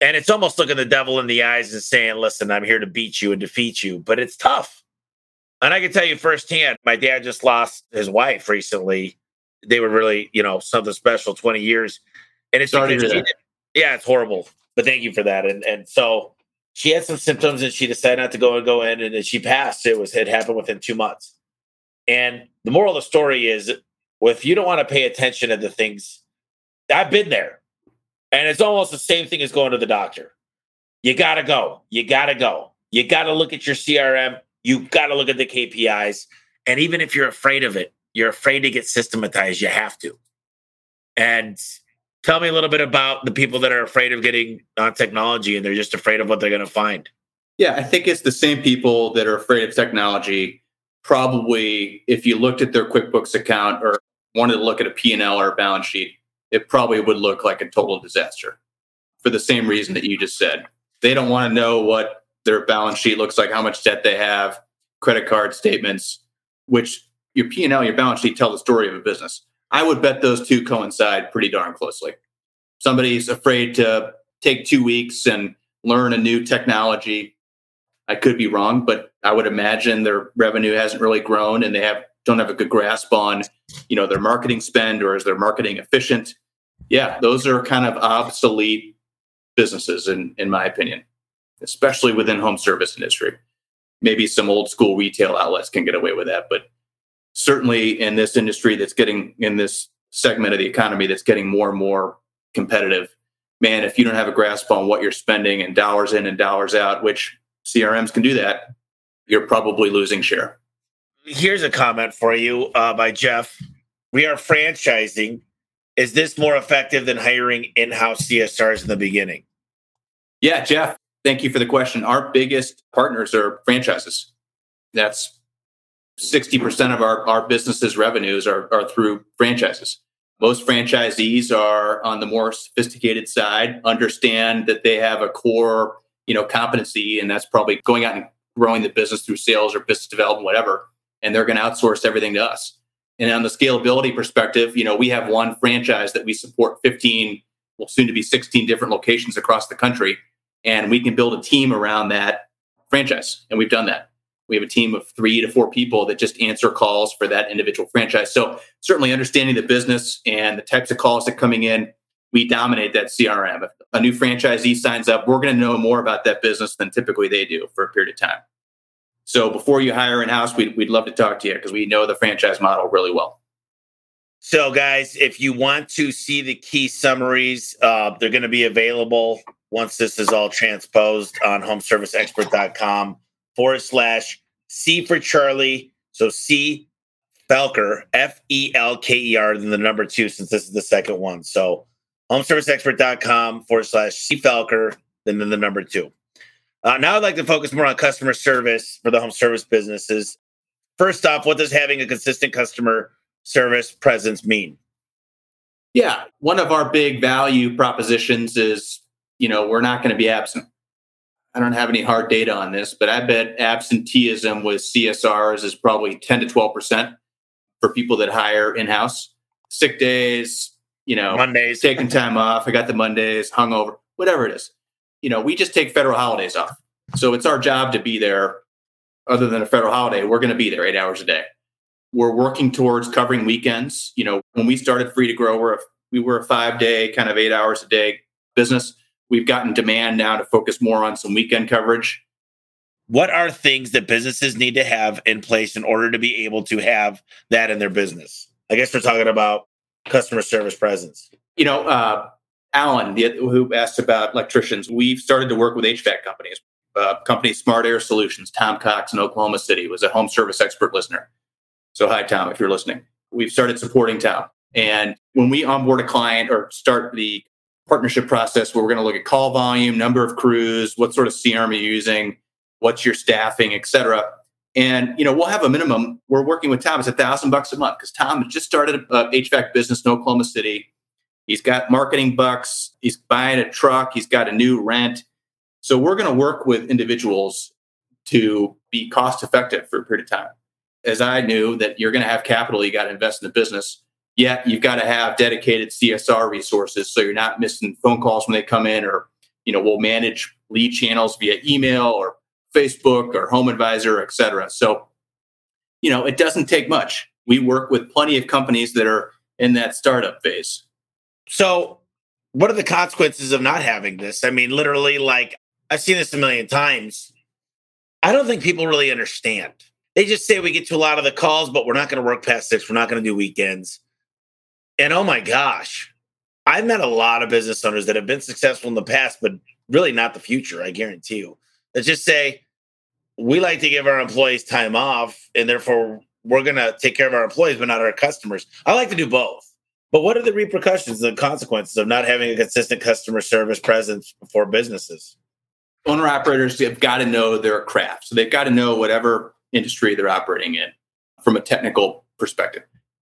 And it's almost looking the devil in the eyes and saying, listen, I'm here to beat you and defeat you, but it's tough. And I can tell you firsthand, my dad just lost his wife recently they were really, you know, something special 20 years. And it's yeah, it's horrible. But thank you for that. And and so she had some symptoms and she decided not to go and go in and then she passed. It was it happened within two months. And the moral of the story is well, if you don't want to pay attention to the things, I've been there. And it's almost the same thing as going to the doctor. You gotta go. You gotta go. You gotta look at your CRM. You gotta look at the KPIs. And even if you're afraid of it, you're afraid to get systematized, you have to. And tell me a little bit about the people that are afraid of getting on technology and they're just afraid of what they're going to find. Yeah, I think it's the same people that are afraid of technology. Probably, if you looked at their QuickBooks account or wanted to look at a P&L or a balance sheet, it probably would look like a total disaster for the same reason that you just said. They don't want to know what their balance sheet looks like, how much debt they have, credit card statements, which your P&L, your balance sheet tell the story of a business. I would bet those two coincide pretty darn closely. Somebody's afraid to take two weeks and learn a new technology. I could be wrong, but I would imagine their revenue hasn't really grown and they have don't have a good grasp on, you know, their marketing spend or is their marketing efficient? Yeah, those are kind of obsolete businesses in in my opinion, especially within home service industry. Maybe some old school retail outlets can get away with that, but certainly in this industry that's getting in this segment of the economy that's getting more and more competitive, man, if you don't have a grasp on what you're spending and dollars in and dollars out, which CRMs can do that, you're probably losing share. Here's a comment for you uh, by Jeff. We are franchising. Is this more effective than hiring in house CSRs in the beginning? Yeah, Jeff, thank you for the question. Our biggest partners are franchises. That's 60% of our, our business's revenues are, are through franchises. Most franchisees are on the more sophisticated side, understand that they have a core, you know, competency, and that's probably going out and growing the business through sales or business development, whatever. And they're going to outsource everything to us. And on the scalability perspective, you know, we have one franchise that we support 15, well, soon to be 16 different locations across the country. And we can build a team around that franchise. And we've done that. We have a team of three to four people that just answer calls for that individual franchise. So certainly understanding the business and the types of calls that coming in, we dominate that CRM. If a new franchisee signs up, we're going to know more about that business than typically they do for a period of time. So before you hire in house, we'd, we'd love to talk to you because we know the franchise model really well. So, guys, if you want to see the key summaries, uh, they're going to be available once this is all transposed on homeserviceexpert.com forward slash C for Charlie. So C Felker, F E L K E R, then the number two, since this is the second one. So homeserviceexpert.com forward slash C Felker, then the number two. Uh, now I'd like to focus more on customer service for the home service businesses. First off, what does having a consistent customer service presence mean? Yeah, one of our big value propositions is, you know, we're not going to be absent. I don't have any hard data on this, but I bet absenteeism with CSRs is probably 10 to 12% for people that hire in house. Sick days, you know, Mondays, taking time off. I got the Mondays, hungover, whatever it is. You know, we just take federal holidays off. So it's our job to be there. Other than a federal holiday, we're going to be there eight hours a day. We're working towards covering weekends. You know, when we started Free to Grow, we're a, we were a five day, kind of eight hours a day business We've gotten demand now to focus more on some weekend coverage. What are things that businesses need to have in place in order to be able to have that in their business? I guess we're talking about customer service presence. You know, uh, Alan, the, who asked about electricians, we've started to work with HVAC companies. Uh, company Smart Air Solutions, Tom Cox in Oklahoma City was a home service expert listener. So, hi, Tom, if you're listening. We've started supporting Tom. And when we onboard a client or start the partnership process where we're going to look at call volume, number of crews, what sort of CRM are you using, what's your staffing, et cetera. And you know, we'll have a minimum. We're working with Tom. It's a thousand bucks a month because Tom just started a HVAC business in Oklahoma City. He's got marketing bucks. He's buying a truck. He's got a new rent. So we're going to work with individuals to be cost effective for a period of time. As I knew that you're going to have capital, you got to invest in the business yet you've got to have dedicated CSR resources so you're not missing phone calls when they come in or you know we'll manage lead channels via email or Facebook or home advisor et cetera. So you know it doesn't take much. We work with plenty of companies that are in that startup phase. So what are the consequences of not having this? I mean literally like i've seen this a million times. I don't think people really understand. They just say we get to a lot of the calls but we're not going to work past six. We're not going to do weekends and oh my gosh, I've met a lot of business owners that have been successful in the past, but really not the future. I guarantee you. That just say, we like to give our employees time off, and therefore we're going to take care of our employees, but not our customers. I like to do both. But what are the repercussions and consequences of not having a consistent customer service presence for businesses? Owner operators have got to know their craft. So they've got to know whatever industry they're operating in from a technical perspective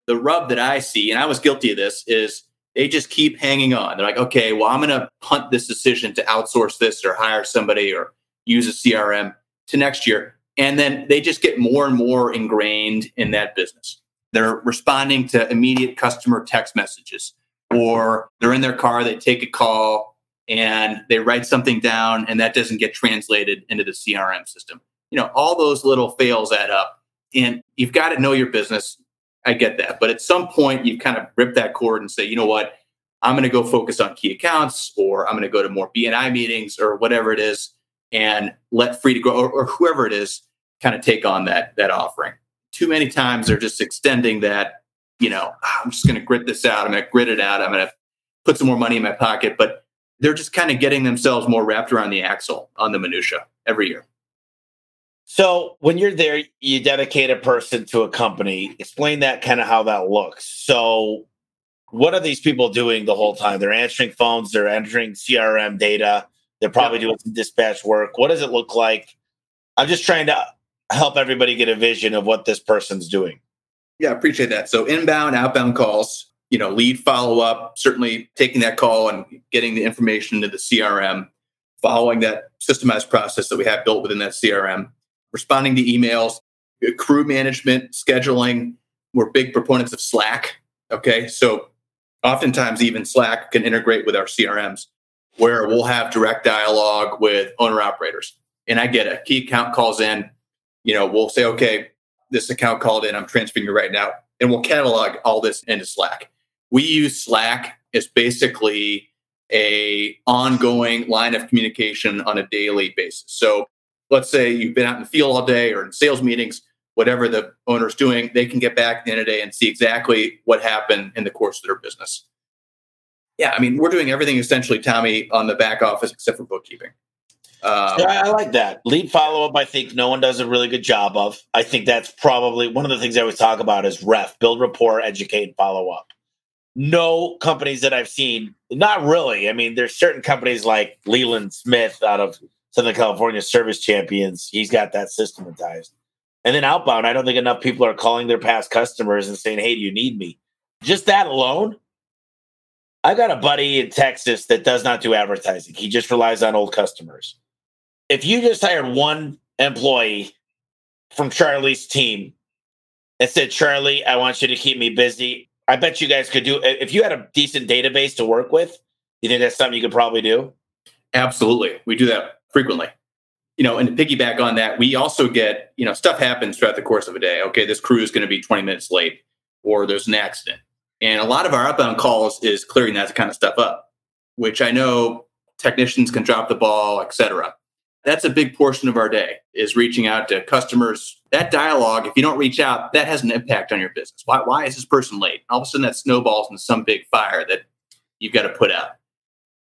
the rub that I see, and I was guilty of this, is they just keep hanging on. They're like, okay, well, I'm going to punt this decision to outsource this or hire somebody or use a CRM to next year. And then they just get more and more ingrained in that business. They're responding to immediate customer text messages, or they're in their car, they take a call, and they write something down and that doesn't get translated into the CRM system. You know, all those little fails add up and you've got to know your business. I get that. But at some point, you kind of rip that cord and say, you know what? I'm going to go focus on key accounts or I'm going to go to more BNI meetings or whatever it is and let free to grow or, or whoever it is kind of take on that that offering. Too many times they're just extending that, you know, ah, I'm just going to grit this out. I'm going to grit it out. I'm going to put some more money in my pocket. But they're just kind of getting themselves more wrapped around the axle on the minutia every year. So when you're there, you dedicate a person to a company. Explain that kind of how that looks. So what are these people doing the whole time? They're answering phones, they're entering CRM data, they're probably doing some dispatch work. What does it look like? I'm just trying to help everybody get a vision of what this person's doing. Yeah, appreciate that. So inbound, outbound calls, you know, lead follow up, certainly taking that call and getting the information into the CRM, following that systemized process that we have built within that CRM, responding to emails, crew management, scheduling. We're big proponents of Slack. Okay. So oftentimes even Slack can integrate with our CRMs where we'll have direct dialogue with owner operators. And I get a key account calls in, you know, we'll say, okay, this account called in, I'm transferring you right now. And we'll catalog all this into Slack. We use Slack as basically a ongoing line of communication on a daily basis. So let's say you've been out in the field all day or in sales meetings, whatever the owner's doing, they can get back at the end of the day and see exactly what happened in the course of their business. Yeah, I mean, we're doing everything essentially, Tommy, on the back office except for bookkeeping. Um, yeah, I like that. Lead follow up, I think no one does a really good job of. I think that's probably one of the things I always talk about is ref, build rapport, educate, follow up. No companies that I've seen, not really. I mean, there's certain companies like Leland Smith out of Southern California Service Champions. He's got that systematized. And then outbound, I don't think enough people are calling their past customers and saying, Hey, do you need me? Just that alone. I got a buddy in Texas that does not do advertising. He just relies on old customers if you just hired one employee from Charlie's team and said, Charlie, I want you to keep me busy, I bet you guys could do if you had a decent database to work with, you think that's something you could probably do? Absolutely. We do that frequently. You know, and to piggyback on that, we also get, you know, stuff happens throughout the course of a day. Okay, this crew is going to be 20 minutes late or there's an accident. And a lot of our outbound calls is clearing that kind of stuff up, which I know technicians can drop the ball, et cetera that's a big portion of our day is reaching out to customers that dialogue if you don't reach out that has an impact on your business why, why is this person late all of a sudden that snowballs into some big fire that you've got to put out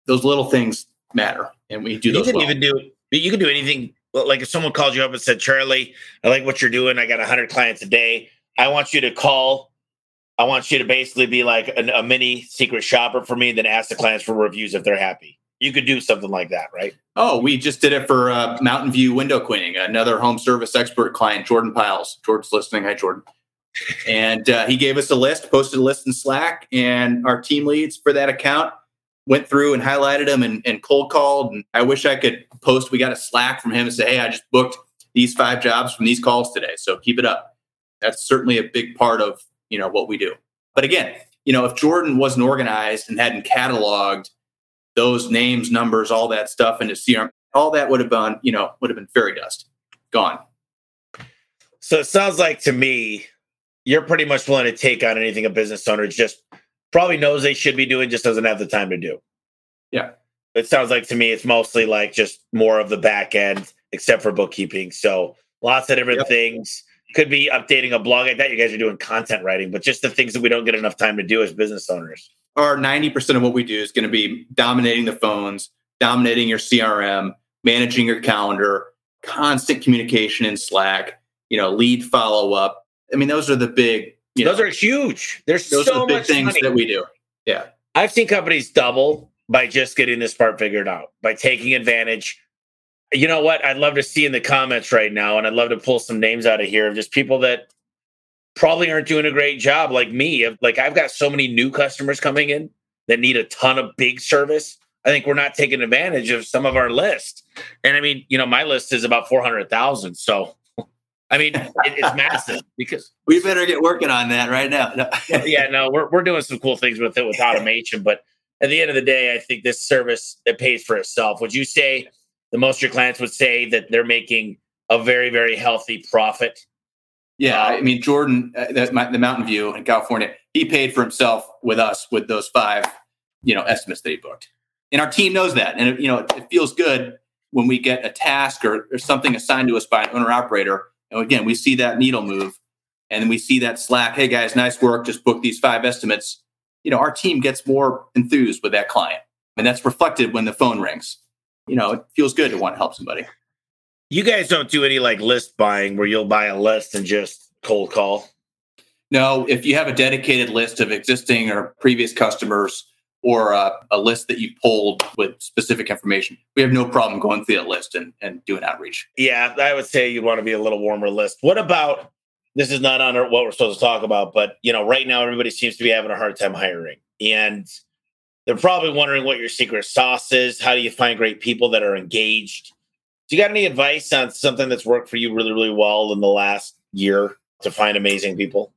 those little things matter and we do those you can well. even do you can do anything like if someone called you up and said charlie i like what you're doing i got 100 clients a day i want you to call i want you to basically be like a, a mini secret shopper for me then ask the clients for reviews if they're happy you could do something like that, right? Oh, we just did it for uh, Mountain View window cleaning. Another home service expert client, Jordan Piles. Jordan's listening. Hi, Jordan. and uh, he gave us a list, posted a list in Slack, and our team leads for that account went through and highlighted them and, and cold called. And I wish I could post. We got a Slack from him and say, "Hey, I just booked these five jobs from these calls today, so keep it up." That's certainly a big part of you know what we do. But again, you know, if Jordan wasn't organized and hadn't cataloged those names, numbers, all that stuff into CRM, all that would have been, you know, would have been fairy dust, gone. So it sounds like to me, you're pretty much willing to take on anything a business owner just probably knows they should be doing, just doesn't have the time to do. Yeah. It sounds like to me, it's mostly like just more of the back end, except for bookkeeping. So lots of different yep. things. Could be updating a blog like that. You guys are doing content writing, but just the things that we don't get enough time to do as business owners or 90% of what we do is going to be dominating the phones, dominating your CRM, managing your calendar, constant communication in Slack, you know, lead follow up. I mean, those are the big, you those know, are huge. There's those so are the big things money. that we do. Yeah. I've seen companies double by just getting this part figured out, by taking advantage. You know what? I'd love to see in the comments right now, and I'd love to pull some names out of here of just people that probably aren't doing a great job like me. Like I've got so many new customers coming in that need a ton of big service. I think we're not taking advantage of some of our list. And I mean, you know, my list is about 400,000. So, I mean, it, it's massive because we better get working on that right now. No. yeah, no, we're, we're doing some cool things with it with automation, but at the end of the day, I think this service it pays for itself. Would you say the most of your clients would say that they're making a very, very healthy profit? Yeah, I mean Jordan, uh, the, the Mountain View in California, he paid for himself with us with those five, you know, estimates that he booked, and our team knows that, and it, you know, it, it feels good when we get a task or, or something assigned to us by an owner operator, and again, we see that needle move, and we see that Slack. Hey guys, nice work. Just book these five estimates. You know, our team gets more enthused with that client, and that's reflected when the phone rings. You know, it feels good to want to help somebody. You guys don't do any like list buying where you'll buy a list and just cold call? No, if you have a dedicated list of existing or previous customers or a, a, list that you pulled with specific information, we have no problem going through that list and, and doing outreach. Yeah, I would say you want to be a little warmer list. What about this is not on what we're supposed to talk about, but you know, right now everybody seems to be having a hard time hiring. And they're probably wondering what your secret sauce is. How do you find great people that are engaged? Do you got any advice on something that's worked for you really, really well in the last year to find amazing people?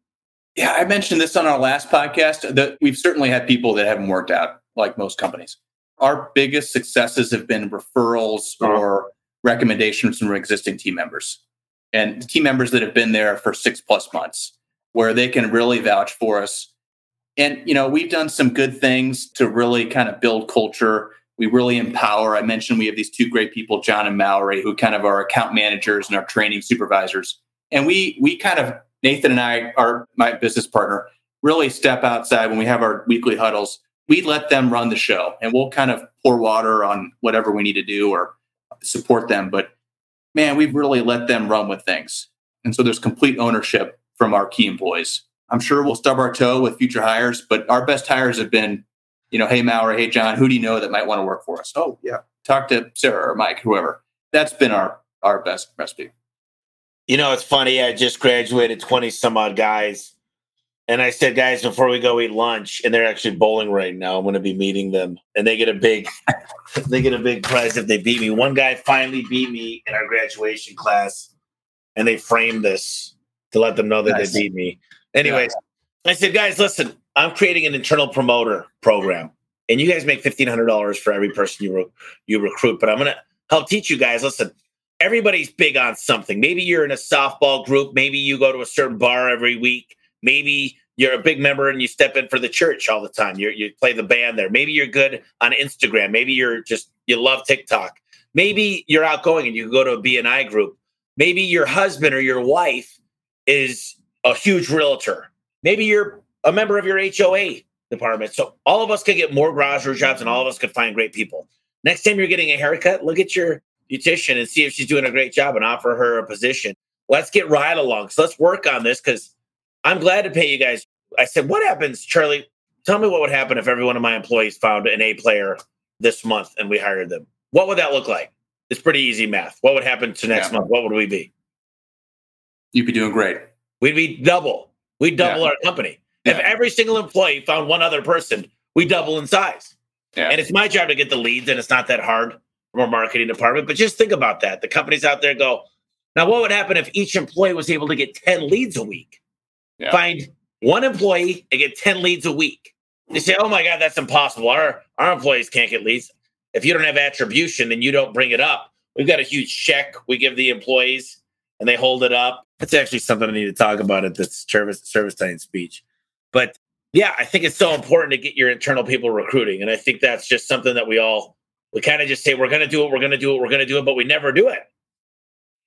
Yeah, I mentioned this on our last podcast that we've certainly had people that haven't worked out like most companies. Our biggest successes have been referrals uh-huh. or recommendations from existing team members and team members that have been there for six plus months where they can really vouch for us. And, you know, we've done some good things to really kind of build culture we really empower. I mentioned we have these two great people, John and Mallory, who kind of are account managers and our training supervisors. And we we kind of Nathan and I, our my business partner, really step outside when we have our weekly huddles. We let them run the show, and we'll kind of pour water on whatever we need to do or support them. But man, we've really let them run with things, and so there's complete ownership from our key employees. I'm sure we'll stub our toe with future hires, but our best hires have been you know, hey Mallory, hey John, who do you know that might want to work for us? Oh yeah, talk to Sarah or Mike, whoever. That's been our our best recipe. You know, it's funny. I just graduated twenty some odd guys, and I said, guys, before we go eat lunch, and they're actually bowling right now. I'm going to be meeting them, and they get a big, they get a big prize if they beat me. One guy finally beat me in our graduation class, and they framed this to let them know that nice. they beat me. Anyways, yeah. I said, guys, listen, I'm creating an internal promoter program, and you guys make fifteen hundred dollars for every person you re- you recruit. But I'm gonna help teach you guys. Listen, everybody's big on something. Maybe you're in a softball group. Maybe you go to a certain bar every week. Maybe you're a big member and you step in for the church all the time. you you play the band there. Maybe you're good on Instagram. Maybe you're just you love TikTok. Maybe you're outgoing and you go to a BNI group. Maybe your husband or your wife is a huge realtor. Maybe you're a member of your HOA department. So all of us could get more garage jobs and all of us could find great people. Next time you're getting a haircut, look at your beautician and see if she's doing a great job and offer her a position. Let's get right along. So let's work on this because I'm glad to pay you guys. I said, what happens, Charlie? Tell me what would happen if every one of my employees found an A player this month and we hired them. What would that look like? It's pretty easy math. What would happen to next yeah. month? What would we be? You'd be doing great. We'd be double. We'd double yeah. our company. Yeah. If every single employee found one other person, we double in size. Yeah. And it's my job to get the leads, and it's not that hard from our marketing department. But just think about that. The companies out there go, now what would happen if each employee was able to get 10 leads a week? Yeah. Find one employee and get 10 leads a week. They say, oh my God, that's impossible. Our our employees can't get leads. If you don't have attribution and you don't bring it up, we've got a huge check we give the employees and they hold it up. That's actually something I need to talk about at this service service time speech. But yeah, I think it's so important to get your internal people recruiting. And I think that's just something that we all, we kind of just say, we're going to do it, we're going to do it, we're going to do it, but we never do it.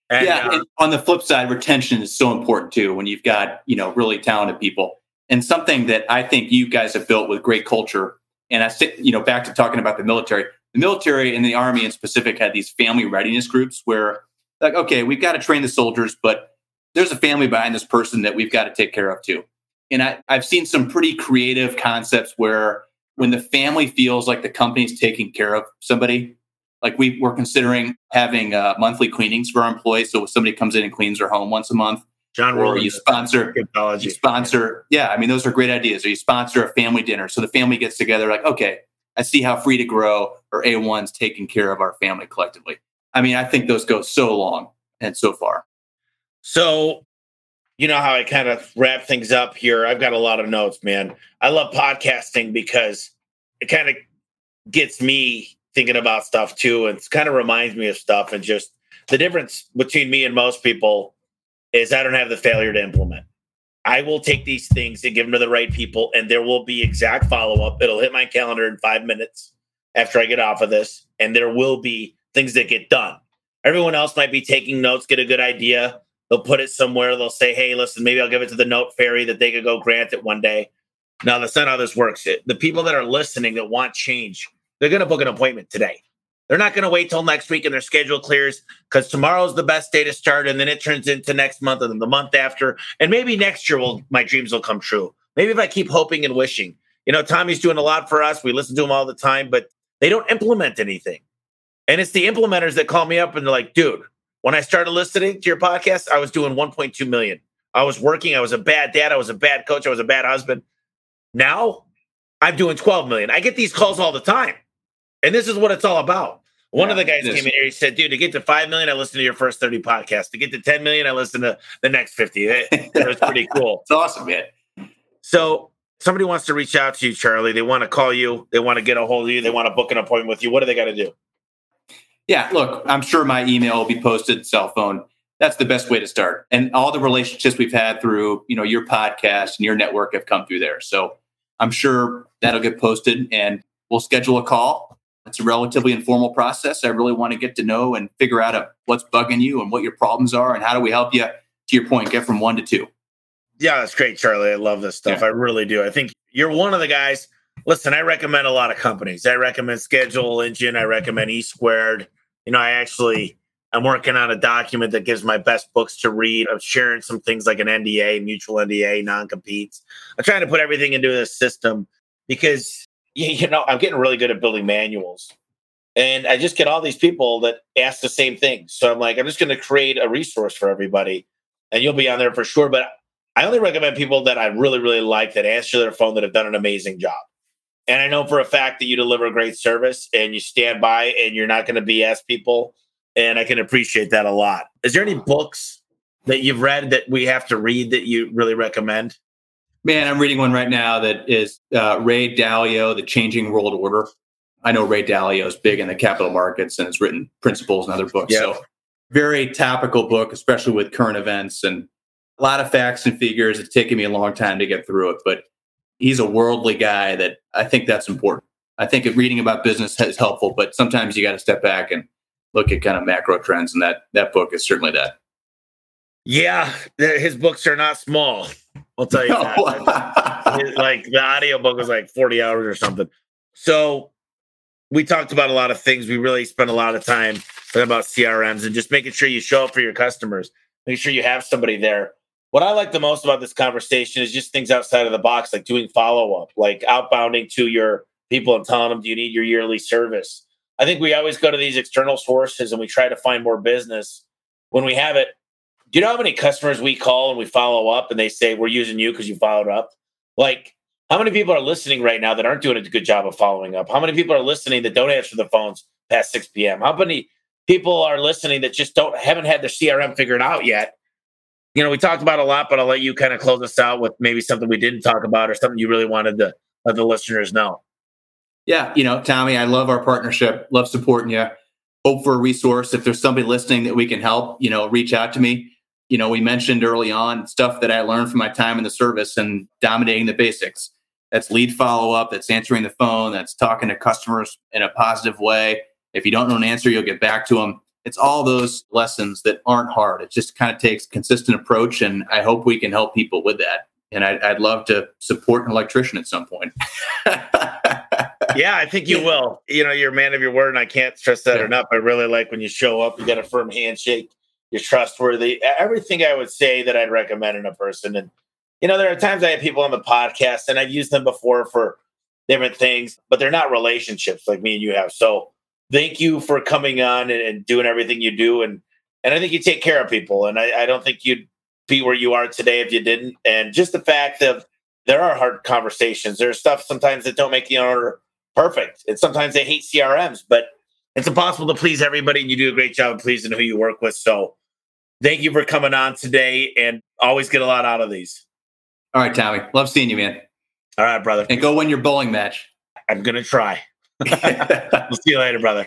And, yeah. Uh, on the flip side, retention is so important too when you've got, you know, really talented people. And something that I think you guys have built with great culture. And I sit, you know, back to talking about the military. The military and the army in specific had these family readiness groups where, like, okay, we've got to train the soldiers, but there's a family behind this person that we've got to take care of too. And I, I've seen some pretty creative concepts where when the family feels like the company's taking care of somebody, like we were considering having uh, monthly cleanings for our employees. So if somebody comes in and cleans their home once a month, John, or you sponsor, you sponsor, yeah, I mean those are great ideas. Or you sponsor a family dinner, so the family gets together. Like, okay, I see how Free to Grow or A1's taking care of our family collectively. I mean, I think those go so long and so far. So you know how I kind of wrap things up here. I've got a lot of notes, man. I love podcasting because it kind of gets me thinking about stuff too, and it kind of reminds me of stuff. And just the difference between me and most people is I don't have the failure to implement. I will take these things and give them to the right people, and there will be exact follow up. It'll hit my calendar in five minutes after I get off of this, and there will be things that get done. Everyone else might be taking notes, get a good idea. They'll put it somewhere. They'll say, hey, listen, maybe I'll give it to the note fairy that they could go grant it one day. Now, that's not how this works. It, the people that are listening that want change, they're going to book an appointment today. They're not going to wait till next week and their schedule clears because tomorrow's the best day to start, and then it turns into next month and then the month after, and maybe next year will my dreams will come true. Maybe if I keep hoping and wishing. You know, Tommy's doing a lot for us. We listen to him all the time, but they don't implement anything. And it's the implementers that call me up and they're like, dude, when I started listening to your podcast, I was doing 1.2 million. I was working. I was a bad dad. I was a bad coach. I was a bad husband. Now I'm doing 12 million. I get these calls all the time. And this is what it's all about. One yeah, of the guys came in here. He said, "Dude, to get to five million, I listened to your first thirty podcasts. To get to ten million, I listened to the next fifty. It was pretty cool. it's awesome, man. So somebody wants to reach out to you, Charlie. They want to call you. They want to get a hold of you. They want to book an appointment with you. What do they got to do? Yeah, look, I'm sure my email will be posted, cell phone. That's the best way to start. And all the relationships we've had through, you know, your podcast and your network have come through there. So I'm sure that'll get posted and we'll schedule a call. It's a relatively informal process. I really want to get to know and figure out a, what's bugging you and what your problems are and how do we help you, to your point, get from one to two. Yeah, that's great, Charlie. I love this stuff. Yeah. I really do. I think you're one of the guys. Listen, I recommend a lot of companies. I recommend Schedule Engine. I recommend E Squared you know, I actually I'm working on a document that gives my best books to read. I'm sharing some things like an NDA, mutual NDA, non-competes. I'm trying to put everything into this system because you know I'm getting really good at building manuals. And I just get all these people that ask the same thing. So I'm like, I'm just going to create a resource for everybody. And you'll be on there for sure. But I only recommend people that I really, really like that answer their phone that have done an amazing job. And I know for a fact that you deliver great service and you stand by and you're not going to BS people. And I can appreciate that a lot. Is there any books that you've read that we have to read that you really recommend? Man, I'm reading one right now that is uh, Ray Dalio, The Changing World Order. I know Ray Dalio is big in the capital markets and has written principles and other books. Yep. So, very topical book, especially with current events and a lot of facts and figures. It's taken me a long time to get through it, but he's a worldly guy that I think that's important. I think reading about business is helpful, but sometimes you got to step back and look at kind of macro trends, and that that book is certainly that. Yeah, his books are not small. I'll tell you no. that. like the audio book was like 40 hours or something. So we talked about a lot of things. We really spent a lot of time talking about CRMs and just making sure you show up for your customers, make sure you have somebody there what I like the most about this conversation is just things outside of the box, like doing follow up, like outbounding to your people and telling them, do you need your yearly service? I think we always go to these external sources and we try to find more business. When we have it, do you know how many customers we call and we follow up and they say, we're using you because you followed up? Like, how many people are listening right now that aren't doing a good job of following up? How many people are listening that don't answer the phones past 6 p.m.? How many people are listening that just don't haven't had their CRM figured out yet you know, we talked about a lot, but I'll let you kind of close us out with maybe something we didn't talk about or something you really wanted to let uh, the listeners know. Yeah, you know, Tommy, I love our partnership. Love supporting you. Hope for a resource. If there's somebody listening that we can help, you know, reach out to me. You know, we mentioned early on stuff that I learned from my time in the service and dominating the basics. That's lead follow up. That's answering the phone. That's talking to customers in a positive way. If you don't know an answer, you'll get back to them it's all those lessons that aren't hard. It just kind of takes consistent approach, and I hope we can help people with that. And I'd, I'd love to support an electrician at some point. yeah, I think you will. You know, you're a man of your word, and I can't stress that yeah. enough. I really like when you show up. You got a firm handshake. You're trustworthy. Everything I would say that I'd recommend in a person. And you know, there are times I have people on the podcast, and I've used them before for different things, but they're not relationships like me and you have. So thank you for coming on and, and, doing everything you do. And and I think you take care of people. And I, I don't think you'd be where you are today if you didn't. And just the fact of there are hard conversations. There's stuff sometimes that don't make the owner perfect. And sometimes they hate CRMs, but it's impossible to please everybody. And you do a great job of pleasing who you work with. So thank you for coming on today and always get a lot out of these. All right, Tommy. Love seeing you, man. All right, brother. And go win your bowling match. I'm gonna try. We'll see you later, brother.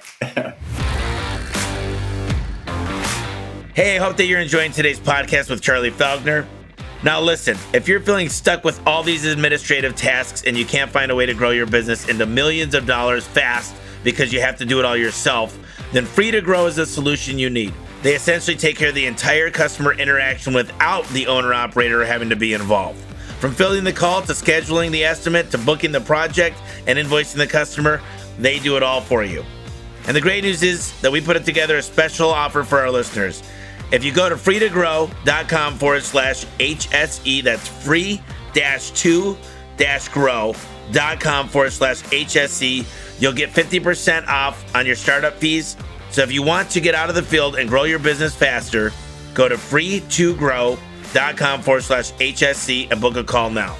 Hey, I hope that you're enjoying today's podcast with Charlie Felker. Now, listen, if you're feeling stuck with all these administrative tasks and you can't find a way to grow your business into millions of dollars fast because you have to do it all yourself, then Free to Grow is the solution you need. They essentially take care of the entire customer interaction without the owner operator having to be involved. From filling the call to scheduling the estimate to booking the project and invoicing the customer, they do it all for you. And the great news is that we put it together a special offer for our listeners. If you go to freetogrowcom forward slash HSE, that's free dash two dash grow.com forward slash HSE, you'll get 50% off on your startup fees. So if you want to get out of the field and grow your business faster, go to free to grow.com forward slash HSE and book a call now.